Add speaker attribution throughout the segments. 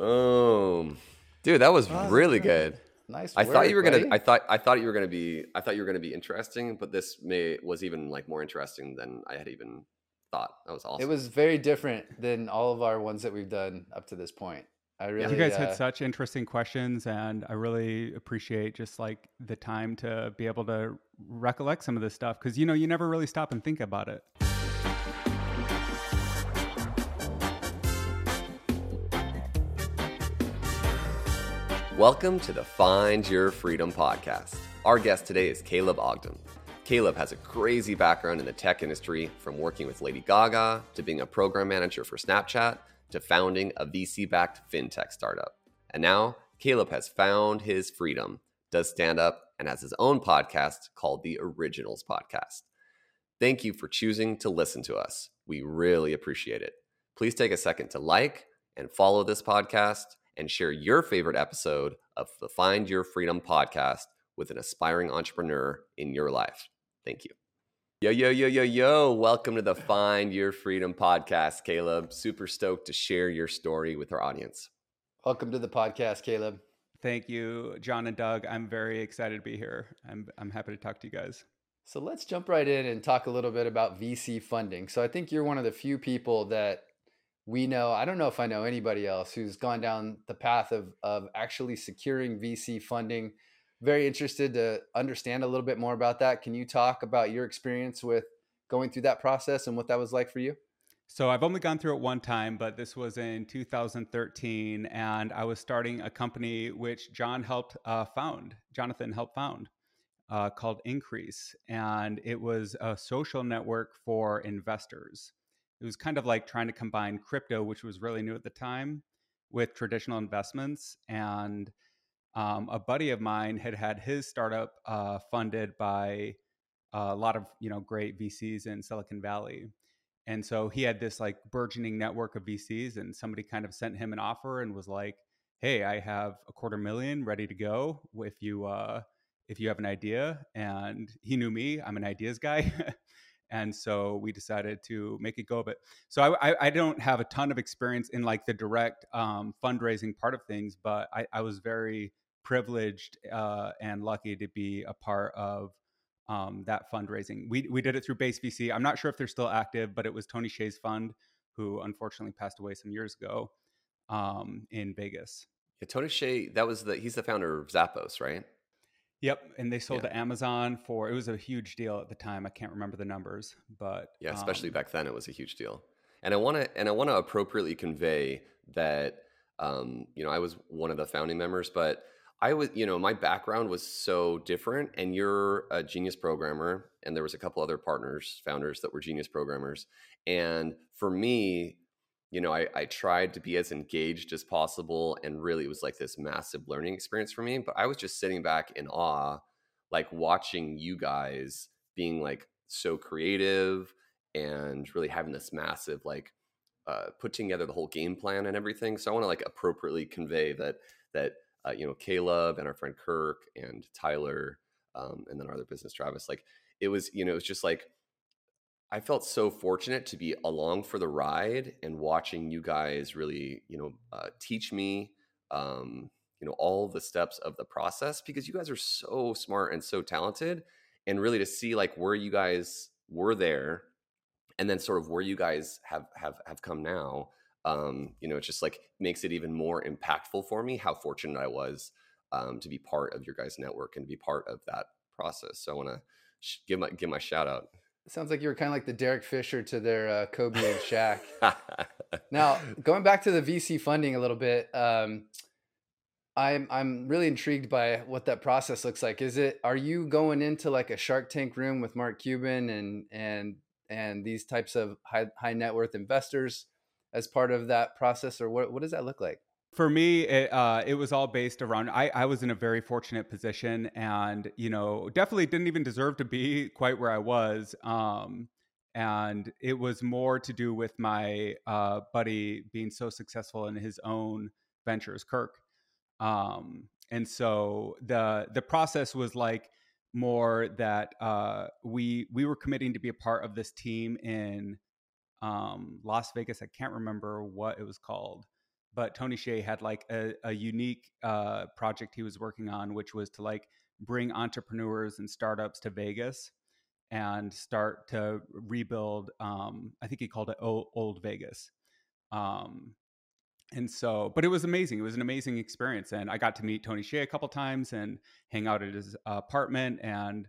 Speaker 1: Boom. Dude, that was
Speaker 2: Awesome.
Speaker 1: really good.
Speaker 2: Nice.
Speaker 1: I thought you were
Speaker 2: work,
Speaker 1: gonna. I thought. I thought you were gonna be. I thought you were gonna be interesting, but this may was even like more interesting than I had even thought. That was awesome.
Speaker 2: It was very different than all of our ones that we've done up to this point. I really.
Speaker 3: you guys
Speaker 2: uh,
Speaker 3: had such interesting questions and i really appreciate just like the time to be able to recollect some of this stuff because you know you never really stop and think about it
Speaker 1: Welcome to the Find Your Freedom podcast. Our guest today is Caleb Ogden. Caleb has a crazy background in the tech industry from working with Lady Gaga to being a program manager for Snapchat to founding a VC backed fintech startup. And now Caleb has found his freedom, does stand up, and has his own podcast called the Originals Podcast. Thank you for choosing to listen to us. We really appreciate it. Please take a second to like and follow this podcast and share your favorite episode of the Find Your Freedom podcast with an aspiring entrepreneur in your life. Thank you. Yo, yo, yo, yo, yo. Welcome to the Find Your Freedom podcast, Caleb. Super stoked to share your story with our audience.
Speaker 2: Welcome to the podcast, Caleb.
Speaker 3: thank you john and doug i'm very excited to be here i'm, I'm happy to talk to you guys
Speaker 2: So let's jump right in and talk a little bit about VC funding. So I think you're one of the few people that we know. I don't know if I know anybody else who's gone down the path of of actually securing VC funding. Very interested to understand a little bit more about that. Can you talk about your experience with going through that process and what that was like for you?
Speaker 3: So I've only gone through it one time, but this was in 2013, and I was starting a company which John helped uh, found, Jonathan helped found, uh, called Increase, and it was a social network for investors. It was kind of like trying to combine crypto, which was really new at the time, with traditional investments. And um, a buddy of mine had had his startup uh, funded by a lot of you know great VCs in Silicon Valley and so he had this like burgeoning network of VCs, and somebody kind of sent him an offer and was like, "Hey, I have a quarter million ready to go if you uh, if you have an idea." And he knew me; I'm an ideas guy, and so we decided to make it go of it. So I, I, I don't have a ton of experience in like the direct um, fundraising part of things, but I, I was very privileged uh, and lucky to be a part of um, that fundraising. We we did it through Base VC. I'm not sure if they're still active, but it was Tony Hsieh's fund, who unfortunately passed away some years ago um, in Vegas.
Speaker 1: Yeah, Tony Hsieh, that was the he's the founder of Zappos, right?
Speaker 3: Yep, and they sold
Speaker 1: Yeah.
Speaker 3: to Amazon for it was a huge deal at the time. I can't remember the numbers, but
Speaker 1: Yeah, especially
Speaker 3: um,
Speaker 1: back then, it was a huge deal. And I want to and I want to appropriately convey that um, you know I was one of the founding members, but I was you know my background was so different. And you're a genius programmer, and there was a couple other partners, founders that were genius programmers. And for me, you know, I, I tried to be as engaged as possible, and really it was like this massive learning experience for me. But I was just sitting back in awe, like watching you guys being like so creative and really having this massive like uh, put together the whole game plan and everything. So I want to like appropriately convey that that uh, you know Caleb and our friend Kirk and Tyler um, and then our other business Travis. Like it was you know it was just like I felt so fortunate to be along for the ride and watching you guys really you know uh, teach me. Um, you know all the steps of the process because you guys are so smart and so talented and really to see like where you guys were there and then sort of where you guys have have have come now um you know it just like makes it even more impactful for me how fortunate i was um to be part of your guys network and to be part of that process so i want to sh- give my give my shout out
Speaker 2: sounds like you were kind of like the Derek Fisher to their uh, Kobe and Shaq. Now, going back to the VC funding a little bit, um, I'm I'm really intrigued by what that process looks like. Is it are you going into like a Shark Tank room with Mark Cuban and and and these types of high high net worth investors as part of that process, or what what does that look like?
Speaker 3: For me it, uh, it was all based around I, I was in a very fortunate position and you know definitely didn't even deserve to be quite where i was um, and it was more to do with my uh, buddy being so successful in his own ventures kirk. Um, and so the the process was like more that uh, we we were committing to be a part of this team in um, las vegas. I can't remember what it was called but Tony Hsieh had like a, a unique uh, project he was working on, which was to like bring entrepreneurs and startups to Vegas and start to rebuild. Um, I think he called it old, old Vegas. Um, and so, but it was amazing. It was an amazing experience, and I got to meet Tony Hsieh a couple times and hang out at his apartment and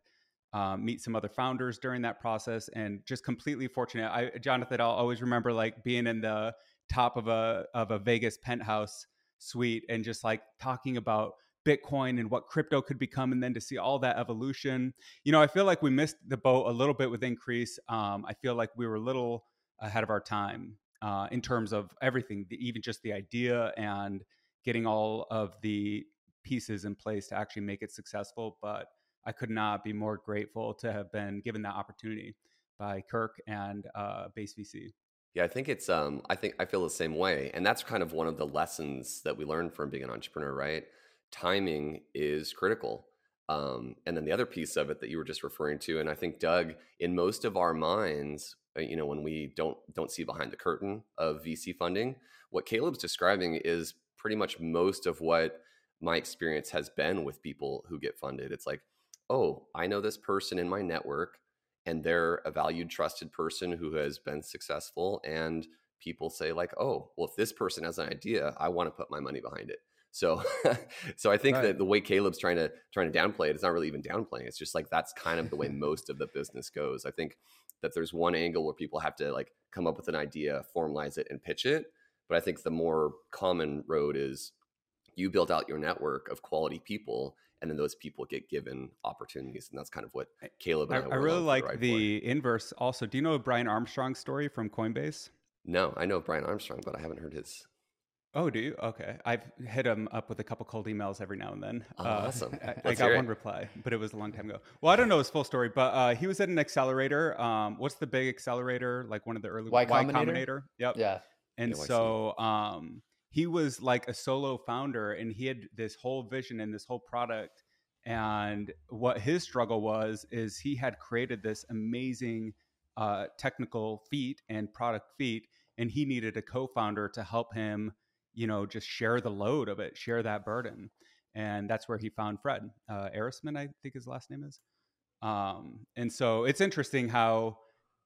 Speaker 3: um, meet some other founders during that process. And just completely fortunate. I, Jonathan, I'll always remember like being in the top of a of a Vegas penthouse suite and just like talking about Bitcoin and what crypto could become, and then to see all that evolution. You know, I feel like we missed the boat a little bit with Increase. Um, I feel like we were a little ahead of our time uh, in terms of everything, the, even just the idea and getting all of the pieces in place to actually make it successful. But I could not be more grateful to have been given that opportunity by Kirk and uh, Base VC.
Speaker 1: Yeah, I think it's um I think I feel the same way. And that's kind of one of the lessons that we learn from being an entrepreneur, right? Timing is critical. Um, and then the other piece of it that you were just referring to, and I think Doug, in most of our minds, uh, you know, when we don't don't see behind the curtain of VC funding, what Caleb's describing is pretty much most of what my experience has been with people who get funded. It's like, oh, I know this person in my network and they're a valued trusted person who has been successful and people say like oh well if this person has an idea i want to put my money behind it so so i think right. that the way caleb's trying to trying to downplay it it's not really even downplaying it's just like that's kind of the way most of the business goes i think that there's one angle where people have to like come up with an idea formalize it and pitch it but i think the more common road is you build out your network of quality people and then those people get given opportunities and that's kind of what caleb
Speaker 3: i, I, I really like the for. inverse also do you know brian armstrong's story from coinbase
Speaker 1: no i know brian armstrong but i haven't heard his
Speaker 3: Oh, do you? Okay. I've hit him up with a couple cold emails every now and then.
Speaker 1: Oh, uh, awesome.
Speaker 3: I, I got one reply, but it was a long time ago. Well, I don't know his full story, but uh, he was at an accelerator. Um, what's the big accelerator? Like one of the early
Speaker 2: Y, y Combinator? Combinator?
Speaker 3: Yep.
Speaker 2: Yeah.
Speaker 3: And yeah, so um, he was like a solo founder and he had this whole vision and this whole product and what his struggle was is he had created this amazing uh, technical feat and product feat, and he needed a co-founder to help him, you know, just share the load of it, share that burden, and that's where he found Fred uh, Ehrsam, I think his last name is. Um, and so it's interesting how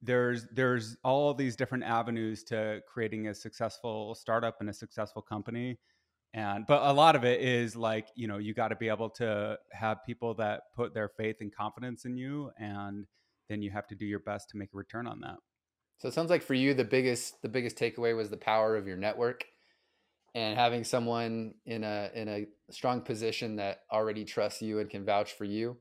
Speaker 3: there's there's all these different avenues to creating a successful startup and a successful company. And but a lot of it is like you know you got to be able to have people that put their faith and confidence in you and then you have to do your best to make a return on that.
Speaker 2: So it sounds like for you the biggest the biggest takeaway was the power of your network and having someone in a in a strong position that already trusts you and can vouch for you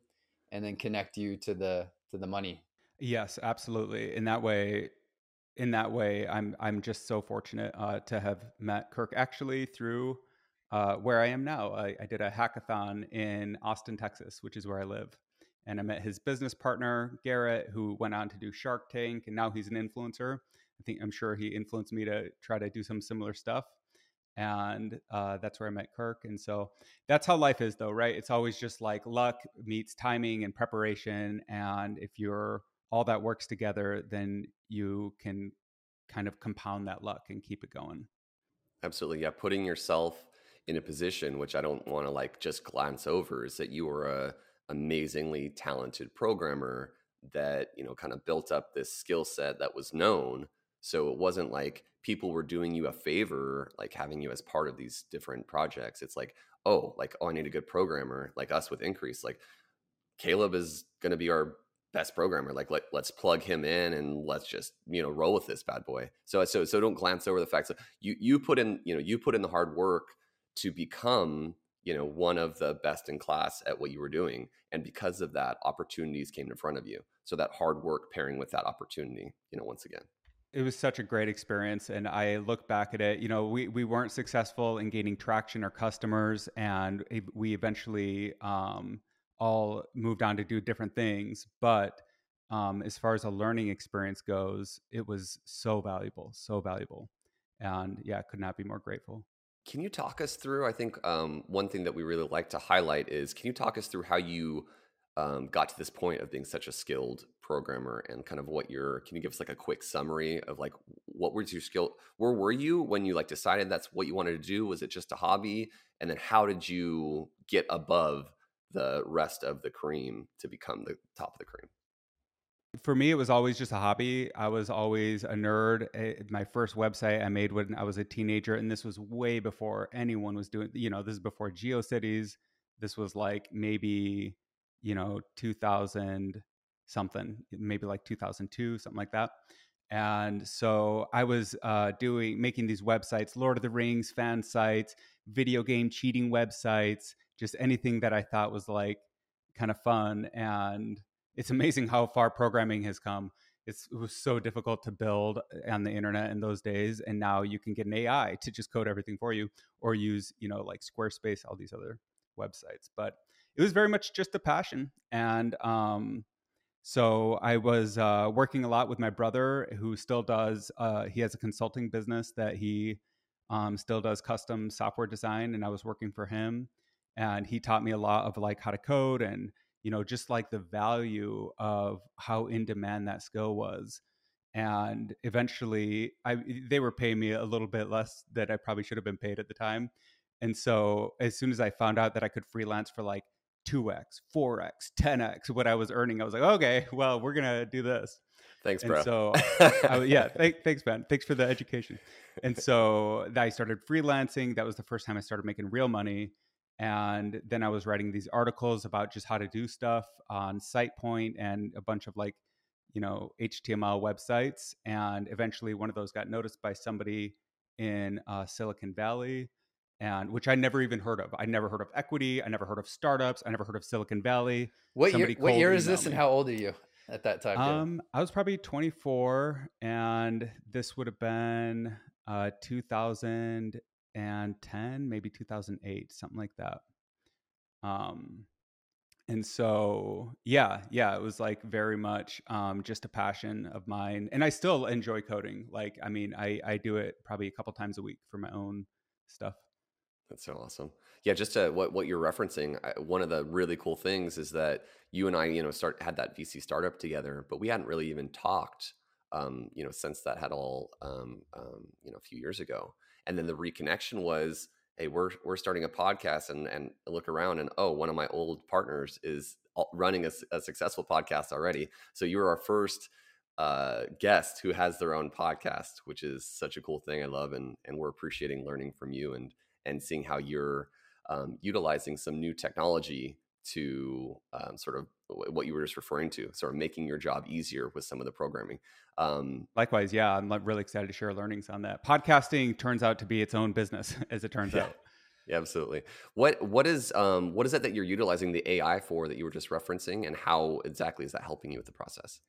Speaker 2: and then connect you to the to the money
Speaker 3: yes absolutely in that way in that way i'm i'm just so fortunate uh, to have met kirk actually through uh, where I am now. I, I, did a hackathon in Austin, Texas, which is where I live. And I met his business partner, Garrett, who went on to do Shark Tank, and now he's an influencer. I think I'm sure he influenced me to try to do some similar stuff. And uh, that's where I met Kirk. And so that's how life is, though, right? It's always just like luck meets timing and preparation. And if you're all that works together, then you can kind of compound that luck and keep it going.
Speaker 1: Absolutely. Yeah. Putting yourself in a position which I don't want to like just glance over is that you were a amazingly talented programmer that you know kind of built up this skill set that was known so it wasn't like people were doing you a favor like having you as part of these different projects it's like oh like oh i need a good programmer like us with increase like caleb is going to be our best programmer like let, let's plug him in and let's just you know roll with this bad boy. So so so don't glance over the fact that you you put in you know you put in the hard work to become you know one of the best in class at what you were doing. And because of that opportunities came in front of you. So that hard work pairing with that opportunity you know once again.
Speaker 3: It was such a great experience and i look back at it you know we, we weren't successful in gaining traction or customers and we eventually um, all moved on to do different things but um, as far as a learning experience goes it was so valuable so valuable and yeah could not be more grateful
Speaker 1: can you talk us through? I think um, one thing that we really like to highlight is can you talk us through how you um, got to this point of being such a skilled programmer and kind of what your can you give us like a quick summary of like what was your skill where were you when you like decided that's what you wanted to do was it just a hobby and then how did you get above the rest of the cream to become the top of the cream.
Speaker 3: For me it was always just a hobby. I was always a nerd. Eh, my first website i made when i was a teenager and this was way before anyone was doing you know this is before geocities. This was like maybe you know 2000 something, maybe like 2002, something like that. And so I was uh, doing making these websites, Lord of the Rings fan sites, video game cheating websites, just anything that I thought was like kind of fun. And it's amazing how far programming has come. It's, it was so difficult to build on the internet in those days, and now you can get an AI to just code everything for you, or use you know like Squarespace, all these other websites. But it was very much just a passion, and um, so I was uh, working a lot with my brother, who still does. Uh, he has a consulting business that he um, still does custom software design, and I was working for him. And he taught me a lot of like how to code, and you know, just like the value of how in demand that skill was. And eventually, I they were paying me a little bit less that I probably should have been paid at the time. And so, as soon as I found out that I could freelance for like 2x, 4x, 10x what I was earning. I was like, okay, well, we're going to do this.
Speaker 1: Thanks,
Speaker 3: and
Speaker 1: bro.
Speaker 3: So, I, yeah, th- thanks, Ben. Thanks for the education. And so I started freelancing. That was the first time I started making real money. And then I was writing these articles about just how to do stuff on SitePoint and a bunch of like, you know, HTML websites. And eventually one of those got noticed by somebody in uh, Silicon Valley and which I never even heard of. I never heard of equity. I never heard of startups. I never heard of Silicon Valley.
Speaker 2: What Somebody year? What year is this, me. and how old are you at that time?
Speaker 3: Um, I was probably 24, and this would have been uh, 2010, maybe 2008, something like that. Um, and so yeah, yeah, it was like very much um, just a passion of mine, and I still enjoy coding. Like, I mean, I I do it probably a couple times a week for my own stuff.
Speaker 1: That's so awesome. Yeah, just to what what you're referencing, I, one of the really cool things is that you and I, you know, start had that VC startup together, but we hadn't really even talked, um, you know, since that had all, um, um, you know, a few years ago. And then the reconnection was, hey, we're we're starting a podcast, and and look around, and oh, one of my old partners is running a, a successful podcast already. So you were our first uh, guest who has their own podcast, which is such a cool thing. I love, and and we're appreciating learning from you and and seeing how you're um, utilizing some new technology to um, sort of what you were just referring to, sort of making your job easier with some of the programming. Um,
Speaker 3: Likewise, yeah, I'm really excited to share learnings on that. Podcasting turns out to be its own business, as it turns
Speaker 1: yeah.
Speaker 3: out.
Speaker 1: Yeah, absolutely. What what is um, what is it that you're utilizing the AI for that you were just referencing, and how exactly is that helping you with the process?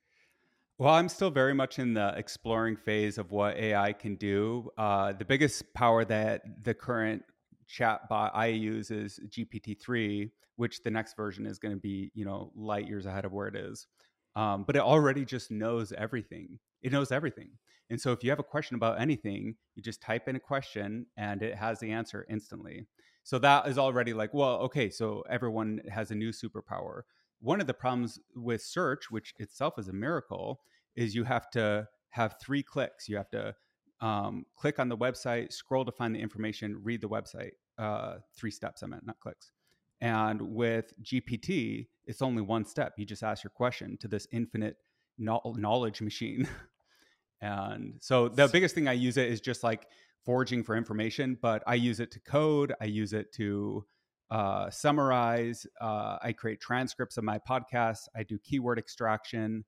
Speaker 3: Well, I'm still very much in the exploring phase of what AI can do. Uh, the biggest power that the current chat bot I use is GPT-3, which the next version is going to be, you know, light years ahead of where it is. Um, but it already just knows everything. It knows everything. And so if you have a question about anything, you just type in a question and it has the answer instantly. So that is already like, well, okay, so everyone has a new superpower one of the problems with search, which itself is a miracle, is you have to have three clicks. You have to um, click on the website, scroll to find the information, read the website. Uh, three steps, I meant, not clicks. And with GPT, it's only one step. You just ask your question to this infinite knowledge machine. and so the biggest thing I use it is just like foraging for information, but I use it to code, I use it to uh, summarize. Uh, I create transcripts of my podcasts. I do keyword extraction.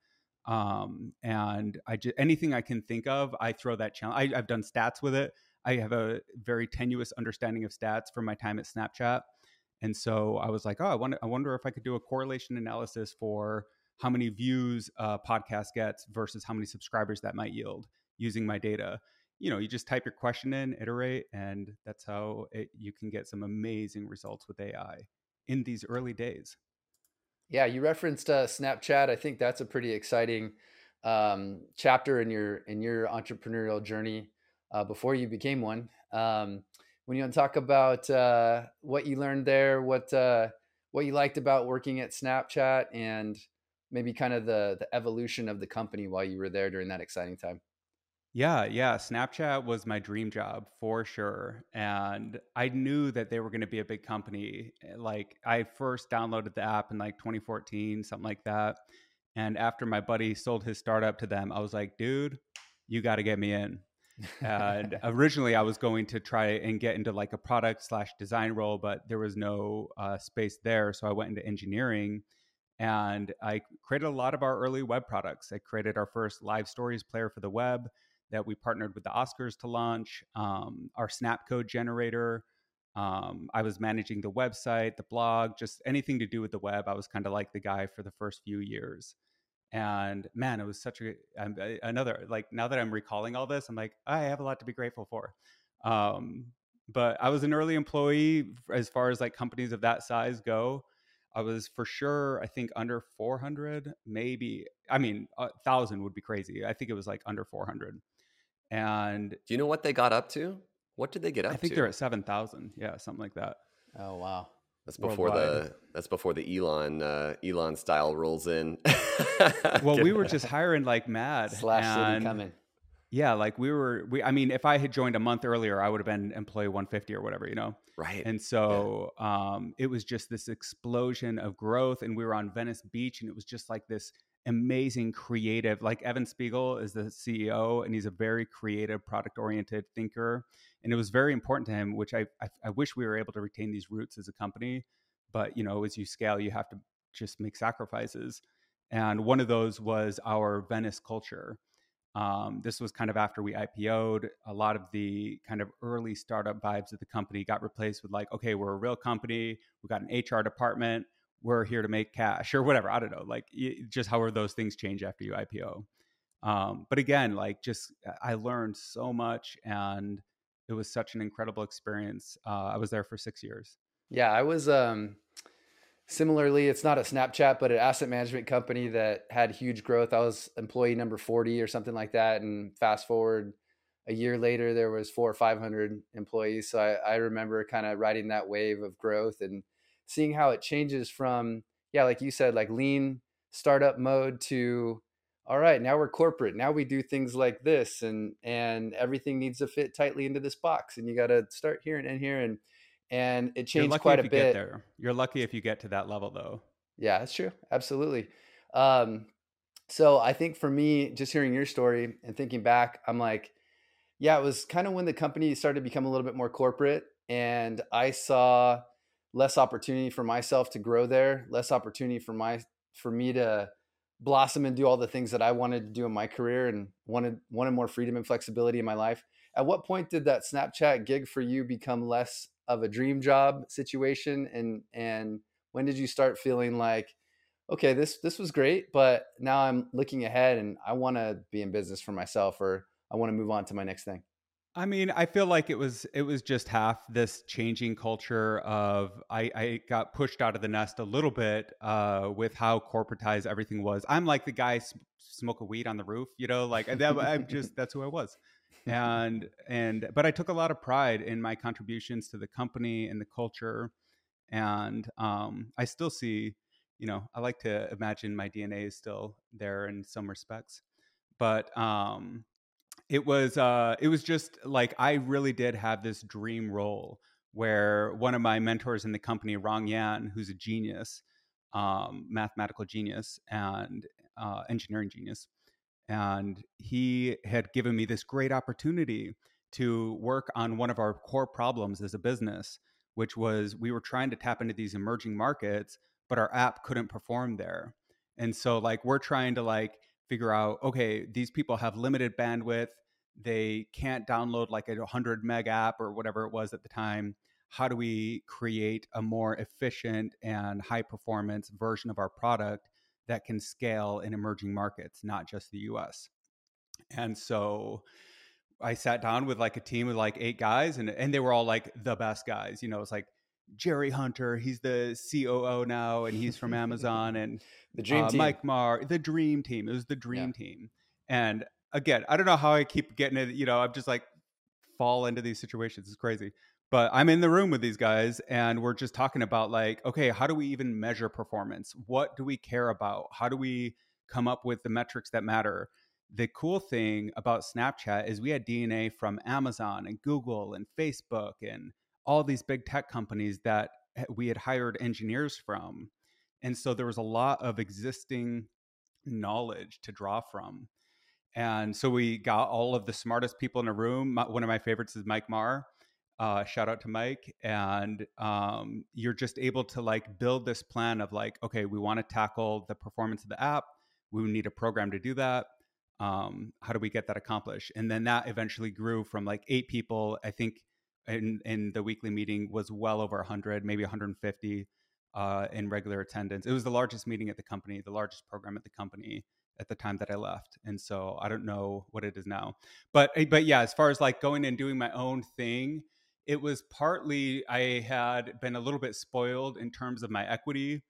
Speaker 3: Um, and I just anything I can think of, I throw that challenge. I, I've done stats with it. I have a very tenuous understanding of stats from my time at Snapchat. And so I was like, oh, I wonder, I wonder if I could do a correlation analysis for how many views a podcast gets versus how many subscribers that might yield using my data you know you just type your question in iterate and that's how it, you can get some amazing results with ai in these early days
Speaker 2: yeah you referenced uh, snapchat i think that's a pretty exciting um, chapter in your in your entrepreneurial journey uh, before you became one um, when you want to talk about uh, what you learned there what uh, what you liked about working at snapchat and maybe kind of the the evolution of the company while you were there during that exciting time.
Speaker 3: Yeah, yeah. Snapchat was my dream job for sure. And I knew that they were going to be a big company. Eh, like, I first downloaded the app in like 2014, something like that. And after my buddy sold his startup to them, I was like, dude, you got to get me in. and originally, I was going to try and get into like a product slash design role, but there was no uh, space there. So I went into engineering and I created a lot of our early web products. I created our first live stories player for the web that we partnered with the Oscars to launch, um, our Snapcode generator. Um, I was managing the website, the blog, just anything to do with the web. I was kind of like the guy for the first few years. And man, it was such a another like now that I'm recalling all this, I'm like I have a lot to be grateful for. Um, but I was an early employee as far as like companies of that size go. I was for sure, I think under 400, maybe. I mean, a thousand would be crazy. I think it was like under 400. And
Speaker 1: do you know what they got up to? What did they get up
Speaker 3: to? I think
Speaker 1: to?
Speaker 3: they're at 7,000. Yeah, something like that.
Speaker 2: Oh, wow.
Speaker 1: That's before Worldwide. the that's before the Elon uh, Elon style rolls in.
Speaker 3: well, we were just hiring like mad.
Speaker 2: Slash city coming.
Speaker 3: Yeah, like we were. We I mean, if I had joined a month earlier, I would have been employee 150 or whatever, you know.
Speaker 1: Right.
Speaker 3: And so yeah. um, it was just this explosion of growth, and we were on Venice Beach, and it was just like this amazing creative like evan spiegel is the ceo and he's a very creative product oriented thinker and it was very important to him which I, I, I wish we were able to retain these roots as a company but you know as you scale you have to just make sacrifices and one of those was our venice culture um, this was kind of after we IPO'd. A lot of the kind of early startup vibes of the company got replaced with like, okay, we're a real company. We got an HR department we're here to make cash or whatever. I don't know, like just however those things change after you IPO. Um, but again, like just I learned so much and it was such an incredible experience. Uh, I was there for six years.
Speaker 2: Yeah, I was um, similarly. It's not a Snapchat, but an asset management company that had huge growth. I was employee number forty or something like that. And fast forward a year later, there was four or five hundred employees. So I, I remember kind of riding that wave of growth and seeing how it changes from yeah like you said like lean startup mode to all right now we're corporate. Now we do things like this and and everything needs to fit tightly into this box and you got to start here and in here and and it changed quite a bit get
Speaker 3: there. You're lucky if you get to that level though.
Speaker 2: Yeah that's true. Absolutely. Um so i think for me just hearing your story and thinking back i'm like yeah it was kind of when the company started to become a little bit more corporate and i saw less opportunity for myself to grow there, less opportunity for my for me to blossom and do all the things that I wanted to do in my career and wanted wanted more freedom and flexibility in my life. At what point did that Snapchat gig for you become less of a dream job situation and and when did you start feeling like okay, this this was great, but now I'm looking ahead and I want to be in business for myself or I want to move on to my next thing?
Speaker 3: I mean, I feel like it was it was just half this changing culture of I, I got pushed out of the nest a little bit uh, with how corporatized everything was. I'm like the guy sm- smoke a weed on the roof, you know, like that, I'm just that's who I was, and and but I took a lot of pride in my contributions to the company and the culture, and um, I still see, you know, I like to imagine my DNA is still there in some respects, but um, it was uh it was just like I really did have this dream role where one of my mentors in the company, Rong Yan, who's a genius, um, mathematical genius and uh, engineering genius, and he had given me this great opportunity to work on one of our core problems as a business, which was we were trying to tap into these emerging markets, but our app couldn't perform there. And so like we're trying to like figure out okay these people have limited bandwidth they can't download like a 100 meg app or whatever it was at the time how do we create a more efficient and high performance version of our product that can scale in emerging markets not just the us and so i sat down with like a team of like eight guys and, and they were all like the best guys you know it's like Jerry Hunter. He's the COO now, and he's from Amazon. And
Speaker 2: the dream uh, team.
Speaker 3: Mike Marr, the dream team. It was the dream yeah. team. And again, I don't know how I keep getting it. You know, I'm just like fall into these situations. It's crazy. but I'm in the room with these guys and we're just talking about like, okay, how do we even measure performance? What do we care about? How do we come up with the metrics that matter? The cool thing about Snapchat is we had DNA from Amazon and Google and Facebook and all these big tech companies that we had hired engineers from. And so there was a lot of existing knowledge to draw from. And so we got all of the smartest people in a room. One of my favorites is Mike Marr uh, shout out to Mike. And um, you're just able to like build this plan of like, okay, we want to tackle the performance of the app. We need a program to do that. Um, how do we get that accomplished? And then that eventually grew from like eight people. I think in in the weekly meeting was well over 100, maybe 150 uh, in regular attendance. It was the largest meeting at the company, the largest program at the company at the time that I left. And so I don't know what it is now. But eh, but yeah, as far as like going and doing my own thing, it was partly I had been a little bit spoiled in terms of my equity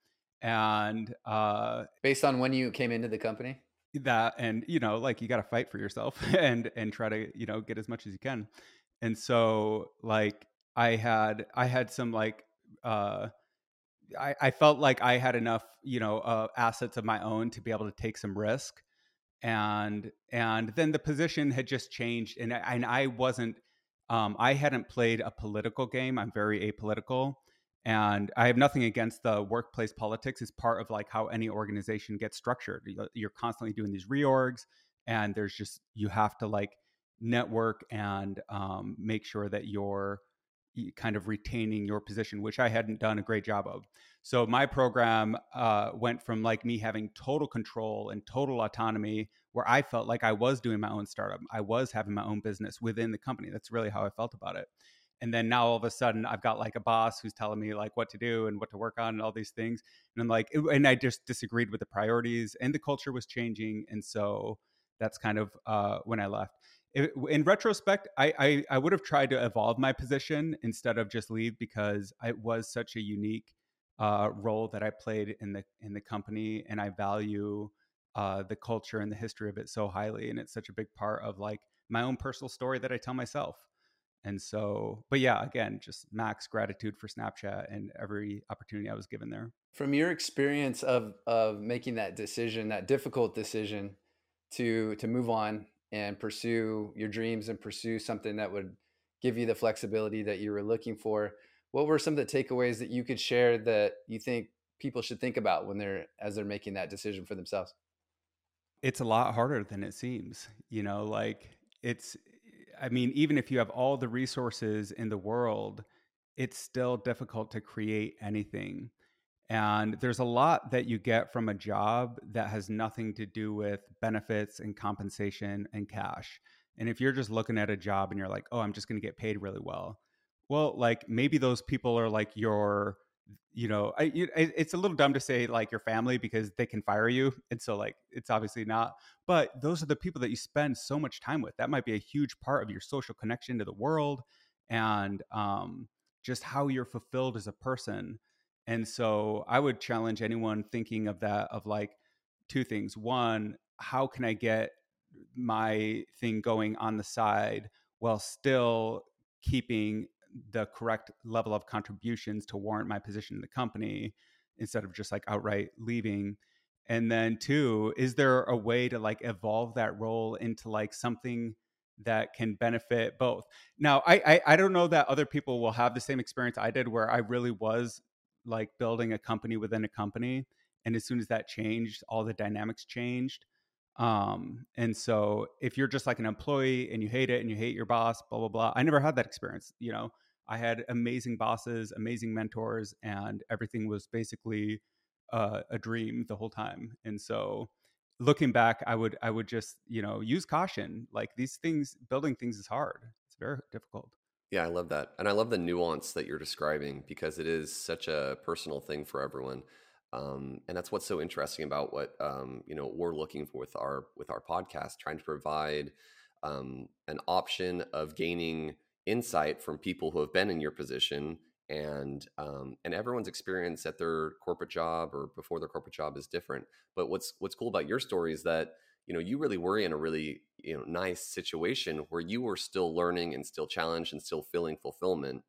Speaker 3: and uh,
Speaker 2: based on when you came into the company
Speaker 3: that and you know like you got to fight for yourself and and try to you know get as much as you can and so like i had i had some like uh I, I felt like I had enough, you know, uh, assets of my own to be able to take some risk, and and then the position had just changed, and and I wasn't um, I hadn't played a political game. I'm very apolitical. And I have nothing against the workplace politics. It's part of like how any organization gets structured. You're constantly doing these reorgs, and there's just you have to like network and um, make sure that you're kind of retaining your position, which I hadn't done a great job of. So my program uh, went from like me having total control and total autonomy, where I felt like I was doing my own startup, I was having my own business within the company. That's really how I felt about it. And then now all of a sudden, I've got like a boss who's telling me like what to do and what to work on and all these things. And I'm like, and I just disagreed with the priorities, and the culture was changing, and so that's kind of uh, when I left in retrospect, I, I, I would have tried to evolve my position instead of just leave because it was such a unique uh, role that I played in the in the company, and I value uh, the culture and the history of it so highly, and it's such a big part of like my own personal story that I tell myself. And so, but yeah, again, just max gratitude for Snapchat and every opportunity I was given there.
Speaker 2: From your experience of of making that decision, that difficult decision to to move on and pursue your dreams and pursue something that would give you the flexibility that you were looking for what were some of the takeaways that you could share that you think people should think about when they're as they're making that decision for themselves?
Speaker 3: It's a lot harder than it seems you know like it's i mean even if you have all the resources in the world it's still difficult to create anything and there's a lot that you get from a job that has nothing to do with benefits and compensation and cash. And if you're just looking at a job and you're like, oh, I'm just going to get paid really well, well, like maybe those people are like your, you know, I, it's a little dumb to say like your family because they can fire you. And so, like, it's obviously not. But those are the people that you spend so much time with. That might be a huge part of your social connection to the world and um, just how you're fulfilled as a person and so I would challenge anyone thinking of that of like two things. One, how can I get my thing going on the side while still keeping the correct level of contributions to warrant my position in the company instead of just like outright leaving and then two is there a way to like evolve that role into like something that can benefit both now I, I i don't know that other people will have the same experience i did where i really was like building a company within a company and as soon as that changed all the dynamics changed. Um, and so if you're just like an employee and you hate it and you hate your boss blah blah blah i never had that experience you know? I had amazing bosses amazing mentors and everything was basically uh, a dream the whole time. And so looking back i would i would just you know use caution like these things building things is hard. It's very difficult
Speaker 1: yeah, I love that. And I love the nuance that you're describing because it is such a personal thing for everyone. Um, and that's what's so interesting about what um, you know we're looking for with our with our podcast, trying to provide um, an option of gaining insight from people who have been in your position and um, and everyone's experience at their corporate job or before their corporate job is different. But what's what's cool about your story is that you know you really were in a really you know nice situation where you were still learning and still challenged and still feeling fulfillment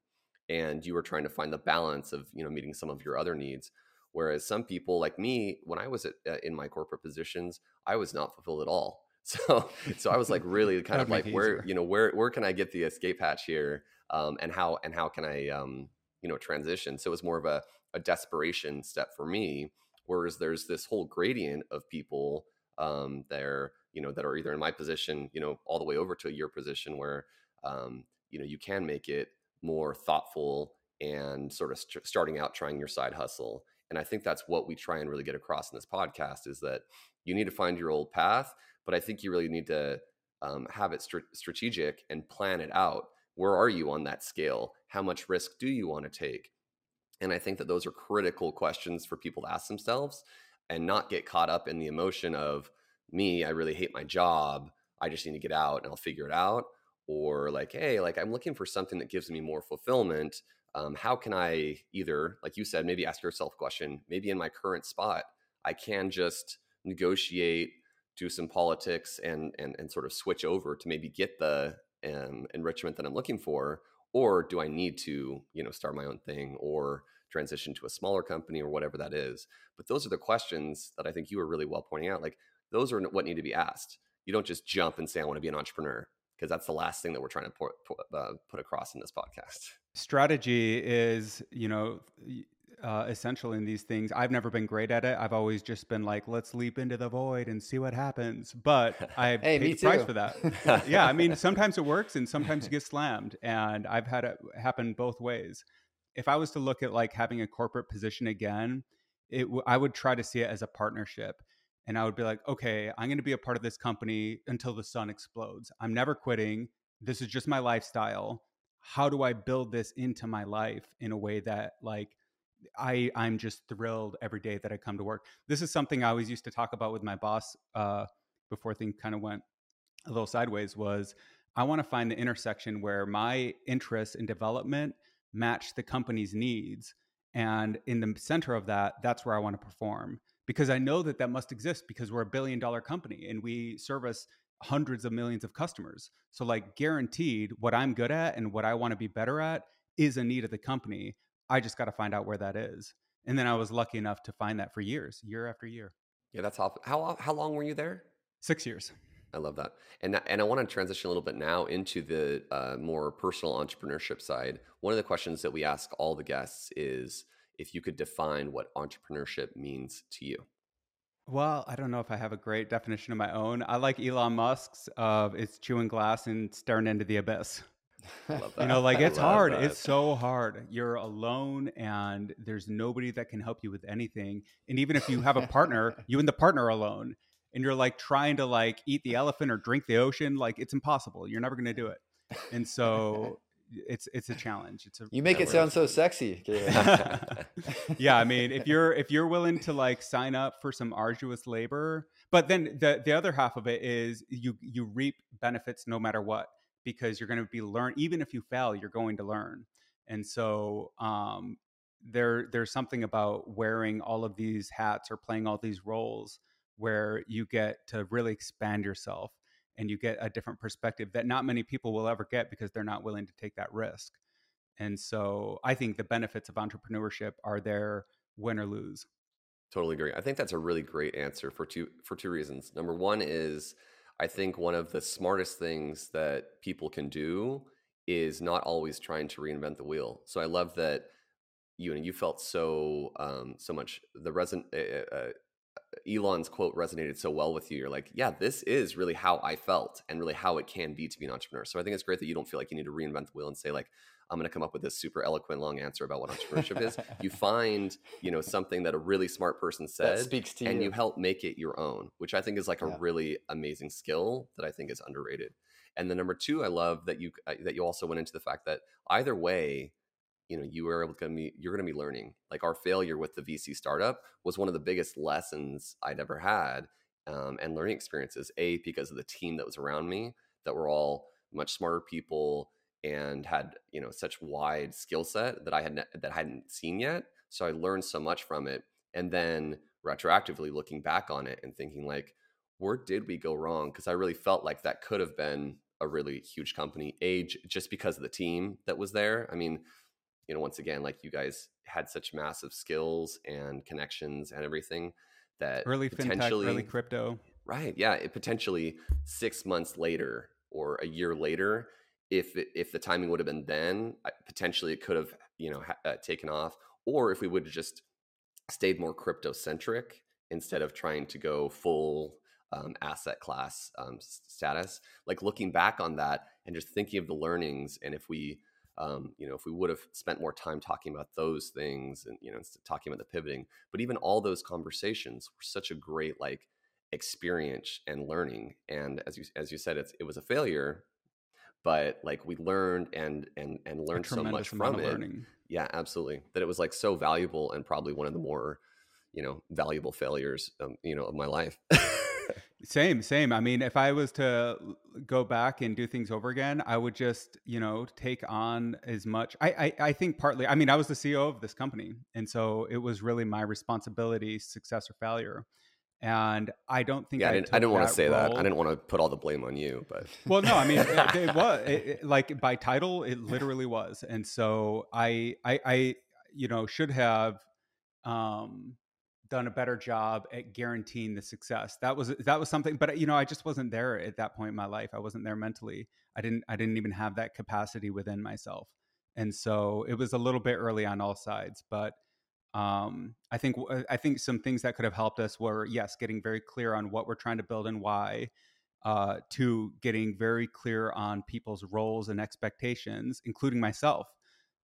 Speaker 1: and you were trying to find the balance of you know meeting some of your other needs. Whereas some people like me when i was at, uh, in my corporate positions i was not fulfilled at all. So so i was like really kind of like where you know where where can i get the escape hatch here? Um, and how and how can i um, you know transition? So it was more of a, a desperation step for me. Whereas there's this whole gradient of people um, there you know that are either in my position you know all the way over to your position where um, you know you can make it more thoughtful and sort of st- starting out trying your side hustle. And i think that's what we try and really get across in this podcast is that you need to find your old path but i think you really need to um, have it st- strategic and plan it out. Where are you on that scale? How much risk do you want to take? And i think that those are critical questions for people to ask themselves and not get caught up in the emotion of me i really hate my job i just need to get out and i'll figure it out or like hey like i'm looking for something that gives me more fulfillment um, how can i either like you said maybe ask yourself a question maybe in my current spot i can just negotiate do some politics and and, and sort of switch over to maybe get the um, enrichment that i'm looking for or do i need to you know start my own thing or transition to a smaller company or whatever that is? But those are the questions that i think you were really well pointing out like those are what need to be asked you don't just jump and say i want to be an entrepreneur because that's the last thing that we're trying to put, uh, put across in this podcast.
Speaker 3: Strategy is, you know, uh, essential in these things. I've never been great at it. I've always just been like, let's leap into the void and see what happens. But I
Speaker 2: hey,
Speaker 3: paid the price for that. yeah, I mean, sometimes it works and sometimes you get slammed, and I've had it happen both ways. If I was to look at like having a corporate position again, it w- I would try to see it as a partnership and I would be like, okay, I'm going to be a part of this company until the sun explodes. I'm never quitting. This is just my lifestyle. How do I build this into my life in a way that like I I'm just thrilled every day that I come to work. This is something I always used to talk about with my boss uh, before things kind of went a little sideways. Was I want to find the intersection where my interests in development match the company's needs, and in the center of that, that's where I want to perform because I know that that must exist because we're a billion dollar company and we service hundreds of millions of customers. So, like, guaranteed, what I'm good at and what I want to be better at is a need of the company. I just got to find out where that is. And then I was lucky enough to find that for years, year after year.
Speaker 1: Yeah, that's how how how long were you there?
Speaker 3: Six years.
Speaker 1: I love that, and and I want to transition a little bit now into the uh, more personal entrepreneurship side. One of the questions that we ask all the guests is, if you could define what entrepreneurship means to you.
Speaker 3: Well, I don't know if I have a great definition of my own. I like Elon Musk's of it's chewing glass and staring into the abyss. you know, like it's hard. That. It's so hard. You're alone and there's nobody that can help you with anything. And even if you have a partner, you and the partner are alone and you're like trying to like eat the elephant or drink the ocean, like it's impossible. You're never going to do it. And so it's it's a challenge. It's a
Speaker 2: you make it sound so sexy.
Speaker 3: yeah, I mean, if you're if you're willing to like sign up for some arduous labor, but then the the other half of it is you you reap benefits no matter what because you're going to be learn even if you fail, you're going to learn. And so um, there there's something about wearing all of these hats or playing all these roles where you get to really expand yourself and you get a different perspective that not many people will ever get because they're not willing to take that risk. And so I think the benefits of entrepreneurship are there win or lose.
Speaker 1: Totally agree. I think that's a really great answer for two for two reasons. Number one is I think one of the smartest things that people can do is not always trying to reinvent the wheel. So I love that you and you felt so um, so much the reson uh, uh, Elon's quote resonated so well with you. You're like, yeah, this is really how I felt and really how it can be to be an entrepreneur. So I think it's great that you don't feel like you need to reinvent the wheel and say like, I'm going to come up with this super eloquent long answer about what entrepreneurship is. You find, you know, something that a really smart person said
Speaker 2: speaks to
Speaker 1: and
Speaker 2: you.
Speaker 1: you help make it your own, which I think is like a really amazing skill that I think is underrated. And the number two, I love that you uh, that you also went into the fact that either way, you know you are able to be you're going to be learning. Like our failure with the vc startup was one of the biggest lessons i'd ever had um, and learning experiences a because of the team that was around me that were all much smarter people and had you know such wide skill set that i had that I hadn't seen yet so i learned so much from it. And then retroactively looking back on it and thinking like where did we go wrong? Because i really felt like that could have been a really huge company age just because of the team that was there. I mean you know, once again, like you guys had such massive skills and connections and everything that
Speaker 3: early fintech, early crypto.
Speaker 1: Right. Yeah. It potentially six months later or a year later, if it, if the timing would have been then, potentially it could have you know ha- uh, taken off. Or if we would have just stayed more crypto centric instead of trying to go full um, asset class um, status. Like looking back on that and just thinking of the learnings, and if we, um, you know, if we would have spent more time talking about those things, and you know, talking about the pivoting, but even all those conversations were such a great like experience and learning. And as you as you said, it's it was a failure, but like we learned and and and learned so much from it. Yeah, absolutely. That it was like so valuable and probably one of the more you know valuable failures um, you know of my life.
Speaker 3: Same, same. I mean, if I was to go back and do things over again, I would just, you know, take on as much. I, I, I think partly. I mean, I was the CEO of this company, and so it was really my responsibility, success or failure. And I don't think
Speaker 1: yeah,
Speaker 3: I,
Speaker 1: didn't, I didn't want to say role. that. I didn't want to put all the blame on you, but
Speaker 3: well, no, I mean, it, it was it, it, like by title, it literally was, and so I, I, I, you know, should have um done a better job at guaranteeing the success. That was that was something, but you know, I just wasn't there at that point in my life. I wasn't there mentally. I didn't I didn't even have that capacity within myself. And so it was a little bit early on all sides, but um, I think I think some things that could have helped us were yes, getting very clear on what we're trying to build and why. Uh, to getting very clear on people's roles and expectations, including myself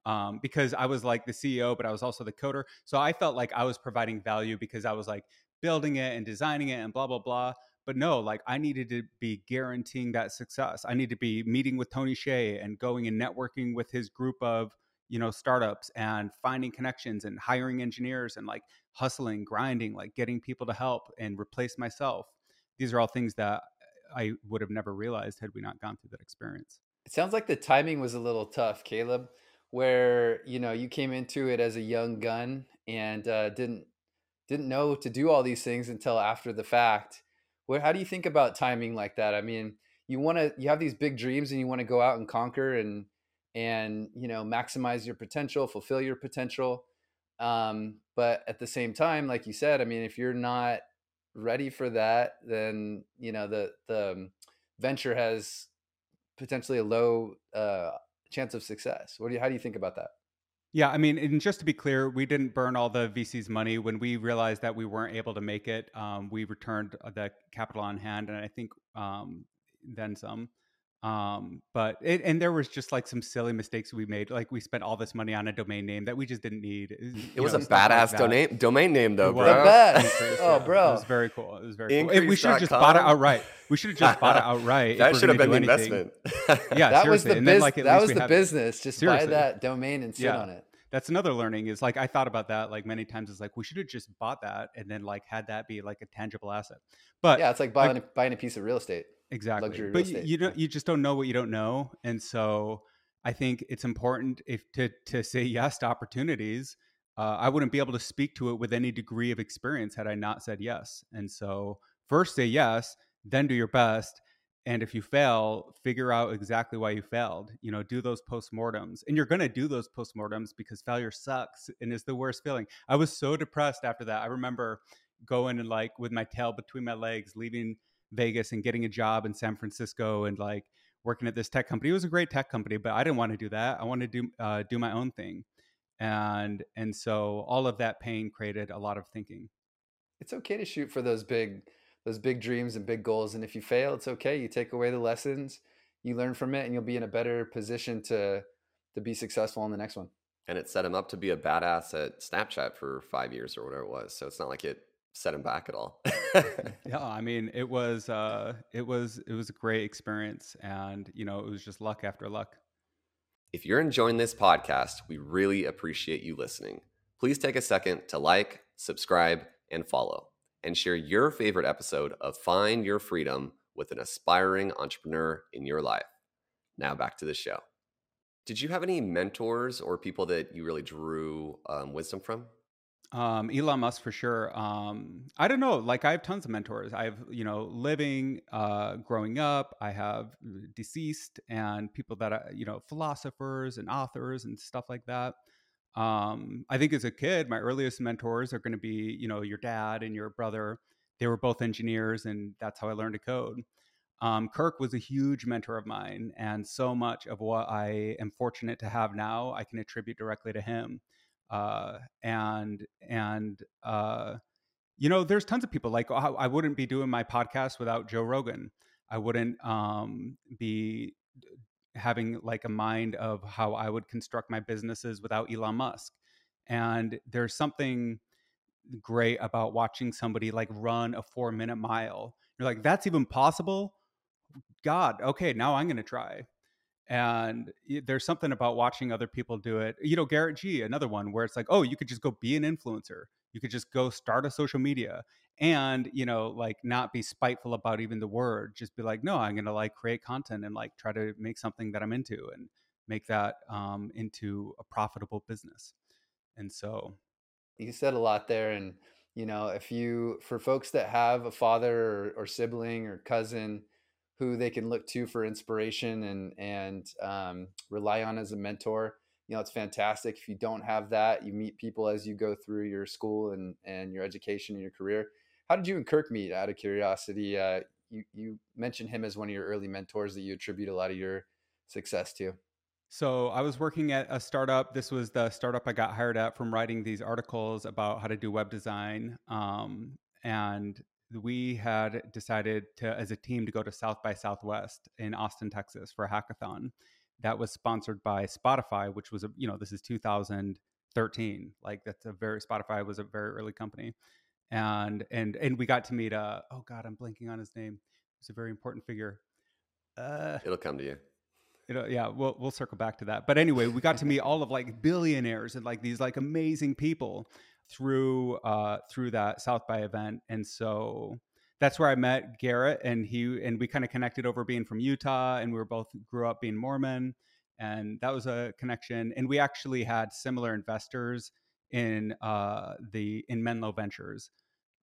Speaker 3: um, because I was like the CEO, but I was also the coder. So I felt like I was providing value because I was like building it and designing it and blah, blah, blah. But no, like I needed to be guaranteeing that success. I need to be meeting with Tony Hsieh and going and networking with his group of, you know, startups and finding connections and hiring engineers and like hustling, grinding, like getting people to help and replace myself. These are all things that I would have never realized had we not gone through that experience.
Speaker 2: It sounds like the timing was a little tough, Caleb where you know you came into it as a young gun and uh, didn't didn't know to do all these things until after the fact. What how do you think about timing like that? I mean, you want to you have these big dreams and you want to go out and conquer and and you know maximize your potential, fulfill your potential. Um, but at the same time, like you said, I mean, if you're not ready for that, then you know the the um, venture has potentially a low uh, chance of success. What do you, how do you think about that?
Speaker 3: Yeah, I mean, and just to be clear, we didn't burn all the VC's money when we realized that we weren't able to make it. Um, we returned the capital on hand, and I think um, then some. Um, but it, and there was just like some silly mistakes we made. Like we spent all this money on a domain name that we just didn't need.
Speaker 1: It was know, a badass like domain domain name though, bro.
Speaker 2: The best. oh, bro,
Speaker 3: it was very cool. It was very Increase. cool. We should have just bought it outright. We should have just bought it outright.
Speaker 1: that should have been the investment.
Speaker 3: yeah,
Speaker 2: that was the, biz- like, that was the business. Just seriously. buy that domain and sit
Speaker 3: yeah.
Speaker 2: on it
Speaker 3: that's another learning is like I thought about that like many times. It's like we should have just bought that and then like had that be like a tangible asset. But
Speaker 2: yeah, it's like buying like, a, buying a piece of real estate
Speaker 3: exactly. luxury but you, you don't you just don't know what you don't know and so i think it's important if to to say yes to opportunities uh, i wouldn't be able to speak to it with any degree of experience had i not said yes and so first say yes then do your best and if you fail figure out exactly why you failed you know do those postmortems and you're going to do those postmortems because failure sucks and is the worst feeling. I was so depressed after that i remember going and like with my tail between my legs leaving Vegas and getting a job in San Francisco and like working at this tech company. It was a great tech company, but I didn't want to do that. I wanted to do uh, do my own thing, and and so all of that pain created a lot of thinking.
Speaker 2: It's okay to shoot for those big those big dreams and big goals, and if you fail, it's okay. You take away the lessons, you learn from it, and you'll be in a better position to to be successful on the next one.
Speaker 1: And it set him up to be a badass at Snapchat for five years or whatever it was. So it's not like it set him back at all.
Speaker 3: yeah, I mean, it was uh, it was it was a great experience, and you know, it was just luck after luck.
Speaker 1: If you're enjoying this podcast, we really appreciate you listening. Please take a second to like, subscribe, and follow, and share your favorite episode of Find Your Freedom with an aspiring entrepreneur in your life. Now back to the show. Did you have any mentors or people that you really drew um, wisdom from?
Speaker 3: Um, Elon Musk for sure. Um, I don't know. Like I have tons of mentors. I have, you know, living, uh, growing up. I have uh, deceased and people that, are, you know, philosophers and authors and stuff like that. Um, I think as a kid, my earliest mentors are going to be, you know, your dad and your brother. They were both engineers, and that's how I learned to code. Um, Kirk was a huge mentor of mine, and so much of what I am fortunate to have now, I can attribute directly to him. Uh, and and uh, you know, there's tons of people like I wouldn't be doing my podcast without Joe Rogan. I wouldn't um, be having like a mind of how I would construct my businesses without Elon Musk. And there's something great about watching somebody like run a four minute mile. You're like, that's even possible? God, okay, now I'm going to try. And there's something about watching other people do it. You know, Garrett Gee, another one where it's like, oh, you could just go be an influencer. You could just go start a social media and you know like not be spiteful about even the word just be like no i'm gonna like create content and like try to make something that i'm into and make that um, into a profitable business and so
Speaker 2: you said a lot there and you know if you for folks that have a father or, or sibling or cousin who they can look to for inspiration and and um, rely on as a mentor you know it's fantastic if you don't have that you meet people as you go through your school and and your education and your career how did you and Kirk meet? Out of curiosity, uh, you you mentioned him as one of your early mentors that you attribute a lot of your success to.
Speaker 3: So I was working at a startup. This was the startup I got hired at from writing these articles about how to do web design. Um, and we had decided to, as a team, to go to South by Southwest in Austin, Texas, for a hackathon. That was sponsored by Spotify, which was a you know this is 2013. Like that's a very Spotify was a very early company and and and we got to meet uh oh god i'm blanking on his name he's a very important figure
Speaker 1: uh it'll come to you
Speaker 3: you know, yeah, we'll we'll circle back to that. But anyway, we got to meet all of like billionaires and like these like amazing people through uh through that South by event. And so that's where I met Garrett and he and we kind of connected over being from Utah and we were both grew up being Mormon and that was a connection. And we actually had similar investors in uh, the in Menlo Ventures.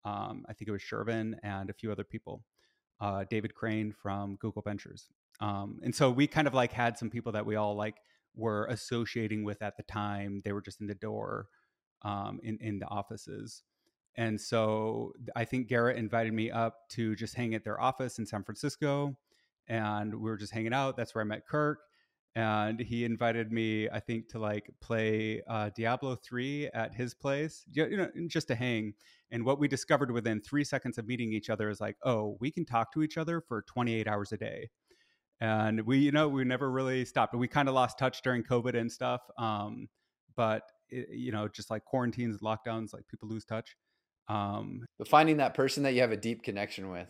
Speaker 3: Um, I think it was Shervin and a few other people. Uh, David Krane from Google Ventures. Um, and so we kind of like had some people that we all like were associating with at the time. They were just in the door um, in in the offices. And so I think Garrett invited me up to just hang at their office in San Francisco. And we were just hanging out. That's where I met Kirk and he invited me i think to like play uh, diablo 3 at his place you know just to hang and what we discovered within three seconds of meeting each other is like oh we can talk to each other for 28 hours a day and we you know we never really stopped we kind of lost touch during covid and stuff um, but you know just like quarantines lockdowns like people lose touch
Speaker 2: um, but finding that person that you have a deep connection with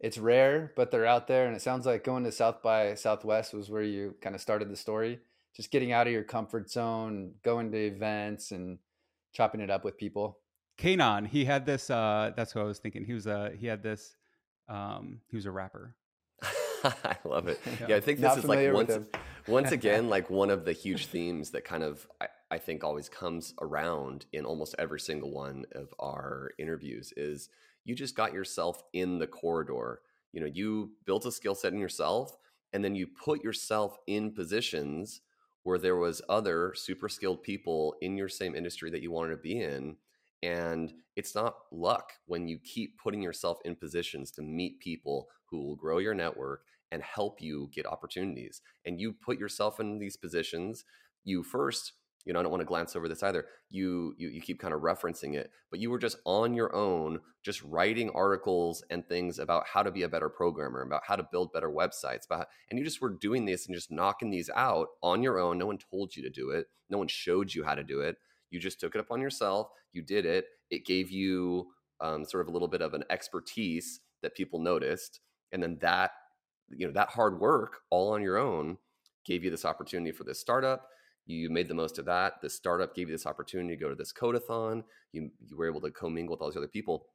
Speaker 2: it's rare, but they're out there. And it sounds like going to South by Southwest was where you kind of started the story. Just getting out of your comfort zone, going to events and chopping it up with people.
Speaker 3: Kanon, he had this. Uh, that's what I was thinking. He was a he had this. Um, he was a rapper.
Speaker 1: I love it. Yeah, I think this Not is like once once again like one of the huge themes that kind of I, I think always comes around in almost every single one of our interviews is you just got yourself in the corridor. You know, you built a skill set in yourself and then you put yourself in positions where there was other super skilled people in your same industry that you wanted to be in and it's not luck when you keep putting yourself in positions to meet people who will grow your network and help you get opportunities and you put yourself in these positions you first you know, I don't want to glance over this either. You, you you keep kind of referencing it, but you were just on your own, just writing articles and things about how to be a better programmer, about how to build better websites, about and you just were doing this and just knocking these out on your own. No one told you to do it. No one showed you how to do it. You just took it upon yourself. You did it. It gave you um, sort of a little bit of an expertise that people noticed, and then that you know that hard work all on your own gave you this opportunity for this startup you made the most of that. The startup gave you this opportunity to go to this codeathon. You, you were able to commingle with all these other people.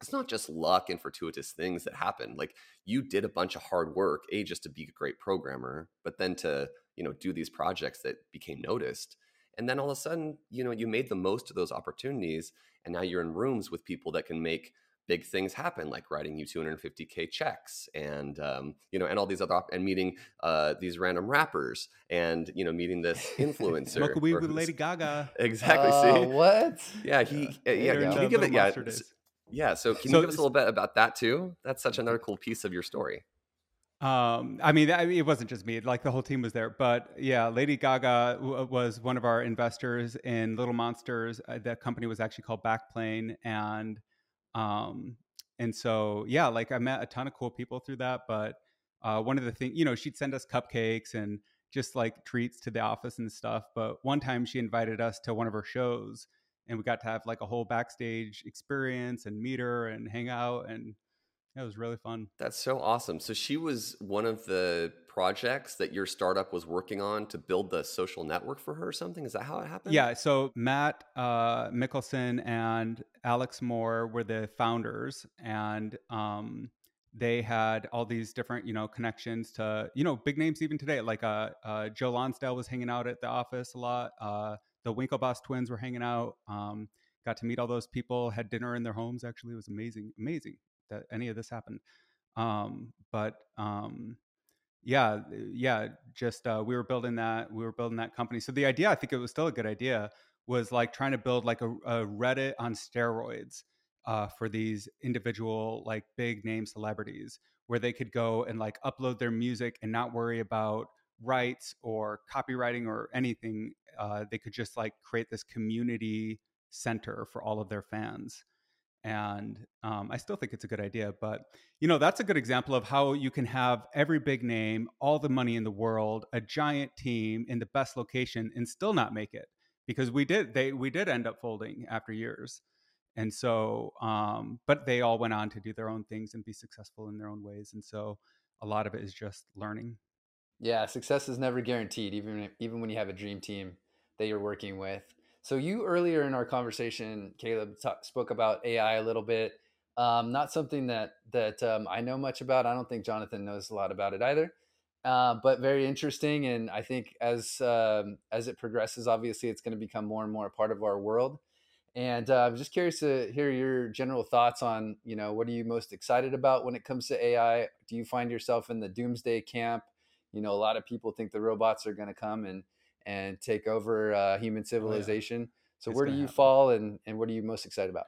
Speaker 1: It's not just luck and fortuitous things that happen. Like you did a bunch of hard work, a just to be a great programmer, but then to you know do these projects that became noticed. And then all of a sudden, you know, you made the most of those opportunities, and now you're in rooms with people that can make big things happen, like writing you 250k checks, and um, you know, and all these other op- and meeting uh, these random rappers, and you know, meeting this influencer.
Speaker 3: Smoke weed with Lady Gaga.
Speaker 1: Exactly.
Speaker 2: Uh,
Speaker 1: see,
Speaker 2: what?
Speaker 1: yeah, he, yeah. yeah
Speaker 3: During
Speaker 1: can you give it? Yeah,
Speaker 3: days.
Speaker 1: yeah. So can
Speaker 3: So
Speaker 1: you give us a little bit about that too? That's such another cool piece of your story.
Speaker 3: Um, I mean, I mean, it wasn't just me; like the whole team was there. But yeah, Lady Gaga w- was one of our investors in Little Monsters. Uh, the company was actually called Backplane, and um, and so yeah, like I met a ton of cool people through that. But uh, one of the things, you know, she'd send us cupcakes and just like treats to the office and stuff. But one time, she invited us to one of her shows, and we got to have like a whole backstage experience and meet her and hang out, and it was really fun.
Speaker 1: That's so awesome. So she was one of the projects that your startup was working on to build the social network for her or something. Is that how it happened?
Speaker 3: Yeah, so Matt uh, Michelson and Alex Moore were the founders, and um, they had all these different, you know, connections to, you know, big names even today. Like uh, uh, Joe Lonsdale was hanging out at the office a lot. Uh, the Winklevoss twins were hanging out. Um, got to meet all those people. Had dinner in their homes. Actually, it was amazing, amazing that any of this happened. Um, but um, yeah uh, yeah just uh, we were building that we were building that company so the idea i think it was still a good idea was like trying to build like a, a reddit on steroids uh, for these individual like big name celebrities where they could go and like upload their music and not worry about rights or copywriting or anything uh, they could just like create this community center for all of their fans and um, i still think it's a good idea but you know that's a good example of how you can have every big name all the money in the world a giant team in the best location and still not make it because we did they we did end up folding after years and so um, but they all went on to do their own things and be successful in their own ways and so a lot of it is just learning
Speaker 2: Yeah, success is never guaranteed, even even when you have a dream team that you're working with. So you earlier in our conversation, Caleb ta- spoke about AI a little bit. Um, not something that that um, I know much about. I don't think Jonathan knows a lot about it either. Uh, but very interesting, and I think as um, as it progresses, obviously, it's going to become more and more a part of our world. And uh, I'm just curious to hear your general thoughts on, you know, what are you most excited about when it comes to AI? Do you find yourself in the doomsday camp? You know, a lot of people think the robots are going to come and and take over uh, human civilization. So
Speaker 3: It's
Speaker 2: where do you
Speaker 3: happen.
Speaker 2: fall, and and what are you most excited about?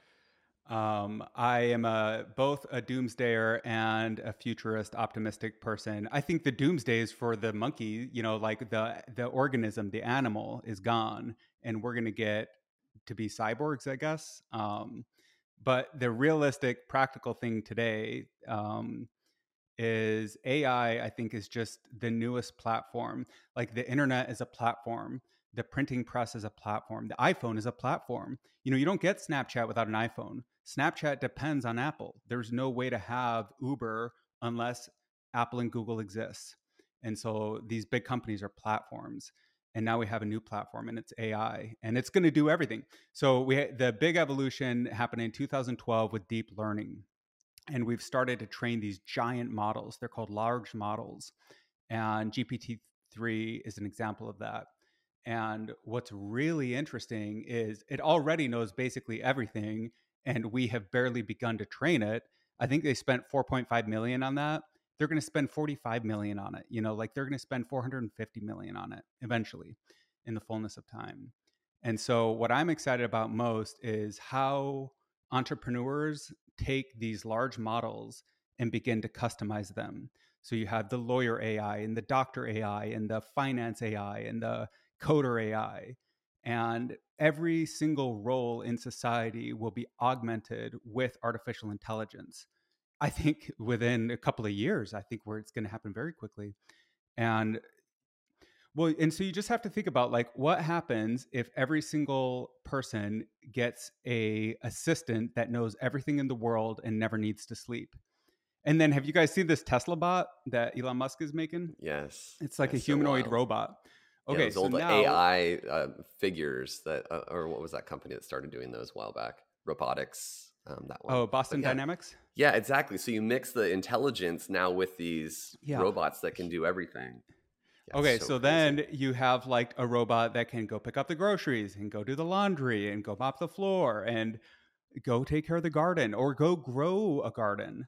Speaker 3: Um, I am a both a doomsdayer and a futurist optimistic person. I think the doomsday is for the monkey, you know, like the the organism, the animal is gone, and we're gonna get to be cyborgs, I guess. Um, but the realistic, practical thing today um, is AI. I think is just the newest platform. Like the internet is a platform. The printing press is a platform. The iPhone is a platform. You know, you don't get Snapchat without an iPhone. Snapchat depends on Apple. There's no way to have Uber unless Apple and Google exists. And so these big companies are platforms. And now we have a new platform and it's AI and it's going to do everything. So we the big evolution happened in 2012 with deep learning. And we've started to train these giant models. They're called large models. And GPT-3 is an example of that. And what's really interesting is it already knows basically everything, and we have barely begun to train it. I think they spent 4.5 million on that. They're going to spend 45 million on it. You know, like they're going to spend 450 million on it eventually in the fullness of time. And so, what I'm excited about most is how entrepreneurs take these large models and begin to customize them. So, you have the lawyer AI and the doctor AI and the finance AI and the coder AI. And every single role in society will be augmented with artificial intelligence. I think within a couple of years, I think where it's going to happen very quickly. And well, and so you just have to think about like what happens if every single person gets a assistant that knows everything in the world and never needs to sleep. And then have you guys seen this Tesla bot that Elon Musk is making?
Speaker 1: Yes.
Speaker 3: It's like
Speaker 1: That's
Speaker 3: a humanoid
Speaker 1: wild.
Speaker 3: robot.
Speaker 1: Yeah,
Speaker 3: Okay,
Speaker 1: those
Speaker 3: so
Speaker 1: old
Speaker 3: now
Speaker 1: AI uh, figures that, uh, or what was that company that started doing those a while back? Robotics. Um, that one.
Speaker 3: oh, Boston
Speaker 1: yeah.
Speaker 3: Dynamics.
Speaker 1: Yeah, exactly. So you mix the intelligence now with these
Speaker 3: Yeah.
Speaker 1: robots that can do everything.
Speaker 3: Okay, so,
Speaker 1: crazy.
Speaker 3: then you have like a robot that can go pick up the groceries and go do the laundry and go mop the floor and go take care of the garden or go grow a garden.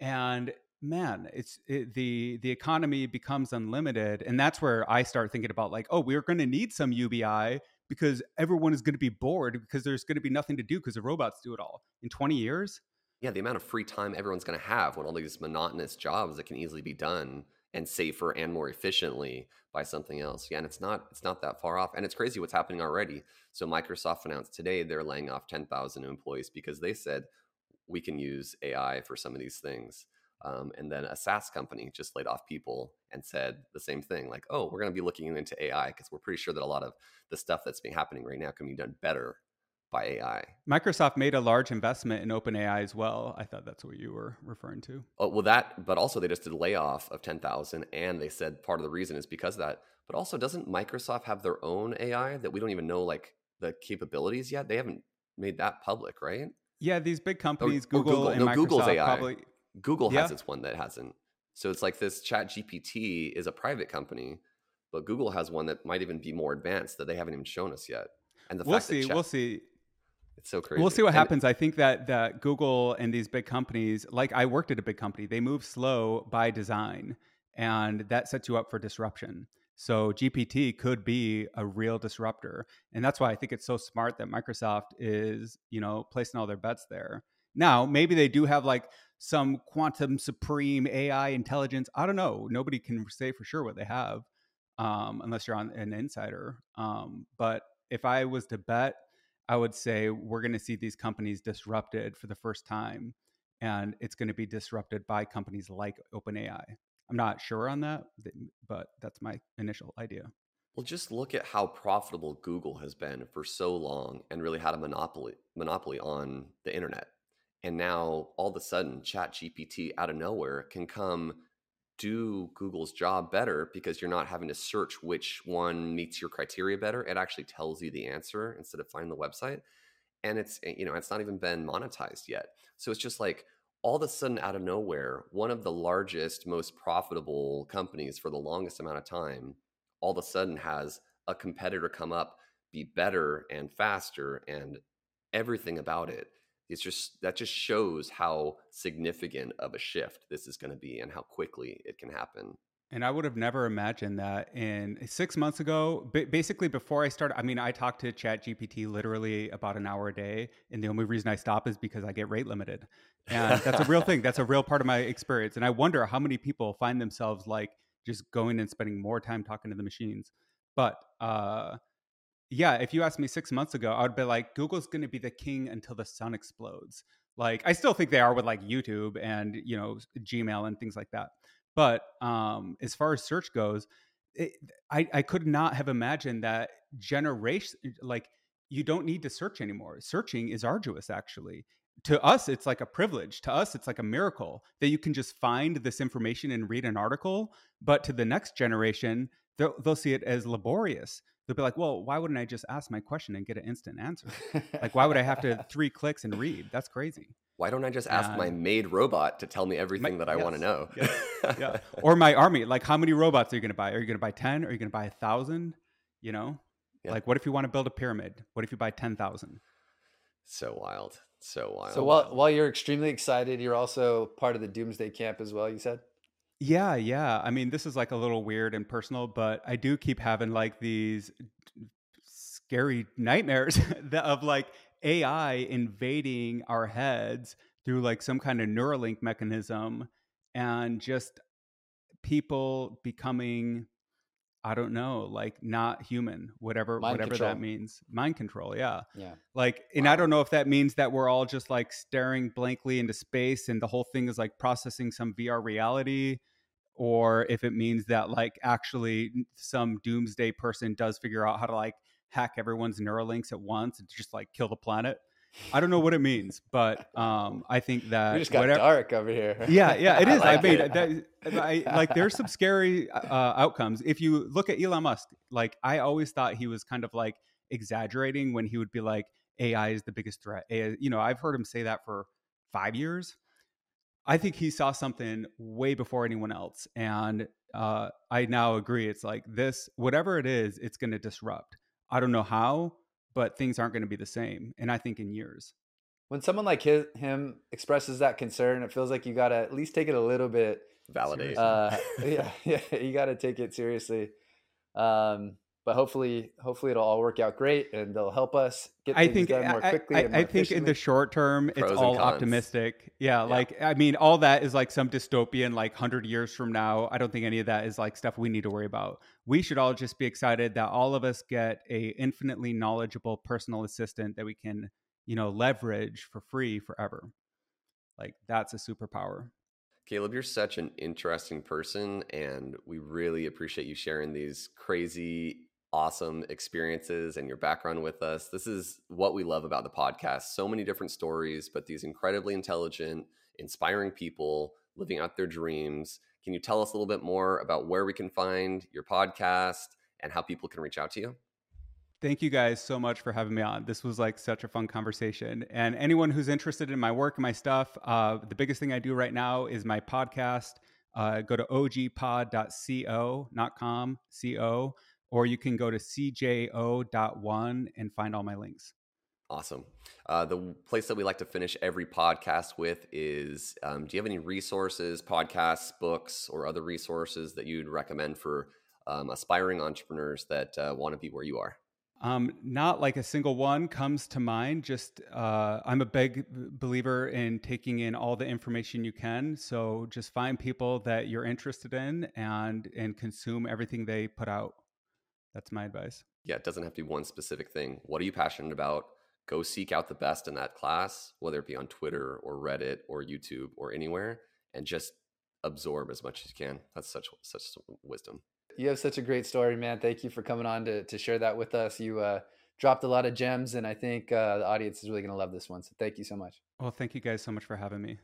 Speaker 3: And man, it's it, the the economy becomes unlimited, and that's where I start thinking about like, oh, we're going to need some UBI because everyone is going to be bored because there's going to be nothing to do because the robots do it all in 20 years.
Speaker 1: Yeah, the amount of free time everyone's going to have when all these monotonous jobs that can easily be done and safer and more efficiently by something else. Yeah, and it's not it's not that far off, and it's crazy what's happening already. So Microsoft announced today they're laying off 10,000 employees because they said we can use AI for some of these things. Um, and then a SaaS company just laid off people and said the same thing, like, "Oh, we're going to be looking into AI because we're pretty sure that a lot of the stuff that's been happening right now can be done better by AI."
Speaker 3: Microsoft made a large investment in OpenAI as well. I thought that's what you were referring to.
Speaker 1: Oh, well, that, but also they just did a layoff of ten thousand, and they said part of the reason is because of that. But also, doesn't Microsoft have their own AI that we don't even know like the capabilities yet? They haven't made that public, right?
Speaker 3: Yeah, these big oh, oh, companies, or, Google, or Google, and no, Microsoft, Google's AI. probably
Speaker 1: Google yeah. has its one that hasn't. So it's like this Chat GPT is a private company, but Google has one that might even be more advanced that they haven't even shown us yet.
Speaker 3: And the we'll see, Chat, we'll see.
Speaker 1: It's so crazy.
Speaker 3: We'll see what and happens. I think that that Google and these big companies, like I worked at a big company, they move slow by design, and that sets you up for disruption. So GPT could be a real disruptor, and that's why I think it's so smart that Microsoft is, you know, placing all their bets there. Now, maybe they do have like some quantum supreme AI intelligence. I don't know. Nobody can say for sure what they have um, unless you're on an insider. Um, but if I was to bet, I would say we're going to see these companies disrupted for the first time, and it's going to be disrupted by companies like OpenAI. I'm not sure on that, but that's my initial idea.
Speaker 1: Well, just look at how profitable Google has been for so long and really had a monopoly monopoly on the internet and now all of a sudden chat gpt out of nowhere can come do google's job better because you're not having to search which one meets your criteria better. It actually tells you the answer instead of finding the website and it's eh, you know it's not even been monetized yet. So it's just like all of a sudden out of nowhere one of the largest most profitable companies for the longest amount of time all of a sudden has a competitor come up be better and faster and everything about it it's just that just shows how significant of a shift this is going to be and how quickly it can happen
Speaker 3: and I would have never imagined that in six months ago, basically before I started. I mean, I talk to Chat GPT literally about an hour a day. And the only reason I stop is because I get rate limited. And that's a real thing. That's a real part of my experience. And I wonder how many people find themselves like just going and spending more time talking to the machines. But uh, yeah, if you asked me six months ago, I would be like, Google's going to be the king until the sun explodes. Like, I still think they are with like YouTube and you know Gmail and things like that. But um, as far as search goes, it, I I could not have imagined that generation like you don't need to search anymore. Searching is arduous, actually. To us, it's like a privilege. To us, it's like a miracle that you can just find this information and read an article. But to the next generation, they'll, they'll see it as laborious they'll be like, well, why wouldn't I just ask my question and get an instant answer? like, why would I have to three clicks and read? That's crazy.
Speaker 1: Why don't I just ask my maid robot to tell me everything my, that I yes, want to know?
Speaker 3: yeah, yeah. Or my army. Like, how many robots are you going to buy? Are you going to buy 10? Are you going to buy a thousand? You know, yeah. like, what if you want to build a pyramid? What if you buy 10,000?
Speaker 1: So wild. So wild.
Speaker 2: So while, while you're extremely excited, you're also part of the doomsday camp as well, you said?
Speaker 3: Yeah, yeah. I mean, this is like a little weird and personal, but I do keep having like these scary nightmares of like AI invading our heads through like some kind of Neuralink mechanism and just people becoming I don't know, like not human, whatever Mind whatever control. that means. Mind control, yeah.
Speaker 2: Yeah.
Speaker 3: Like and wow. I don't know if that means that we're all just like staring blankly into space and the whole thing is like processing some VR reality or if it means that like actually some doomsday person does figure out how to like hack everyone's Neuralinks at once and just like kill the planet. I don't know what it means, but um, I think that
Speaker 2: you just got whatever, dark over here.
Speaker 3: Yeah, yeah, it is. I, like I it. that. I, like there's some scary uh, outcomes. If you look at Elon Musk, like I always thought he was kind of like exaggerating when he would be like AI is the biggest threat. AI, you know, I've heard him say that for five years. I think he saw something way before anyone else, and uh, I now agree. It's like this, whatever it is, it's going to disrupt. I don't know how, but things aren't going to be the same. And I think in years.
Speaker 2: when someone like his, him expresses that concern, it feels like you got to at least take it a little bit
Speaker 1: validate.
Speaker 2: Uh, yeah, yeah, you got to take it seriously. Um, but hopefully, hopefully it'll all work out great, and they'll help us get things I think, done more quickly. I, I,
Speaker 3: I think in the short term, Pros it's all optimistic. Yeah, yeah, like I mean, all that is like some dystopian, like hundred years from now. I don't think any of that is like stuff we need to worry about. We should all just be excited that all of us get a infinitely knowledgeable personal assistant that we can, you know, leverage for free forever. Like that's a superpower.
Speaker 1: Caleb, you're such an interesting person, and we really appreciate you sharing these crazy, awesome experiences and your background with us. This is what we love about the podcast. So many different stories, but these incredibly intelligent, inspiring people living out their dreams. Can you tell us a little bit more about where we can find your podcast and how people can reach out to you?
Speaker 3: Thank you guys so much for having me on. This was like such a fun conversation. And anyone who's interested in my work my stuff, uh, the biggest thing I do right now is my podcast. Uh, go to ogpod.co, not com, co, or you can go to cjo.one and find all my links.
Speaker 1: Awesome. Uh, the place that we like to finish every podcast with is um, do you have any resources, podcasts, books, or other resources that you'd recommend for um, aspiring entrepreneurs that uh, want to be where you are?
Speaker 3: Um, not like a single one comes to mind. Just uh, I'm a big believer in taking in all the information you can. So just find people that you're interested in and and consume everything they put out. That's my advice.
Speaker 1: Yeah, it doesn't have to be one specific thing. What are you passionate about? Go seek out the best in that class, whether it be on Twitter or Reddit or YouTube or anywhere, and just absorb as much as you can. That's such such wisdom.
Speaker 2: You have such a great story, man. Thank you for coming on to, to share that with us. You uh, dropped a lot of gems, and I think uh, the audience is really going to love this one. So thank you so much.
Speaker 3: Well, thank you guys so much for having me.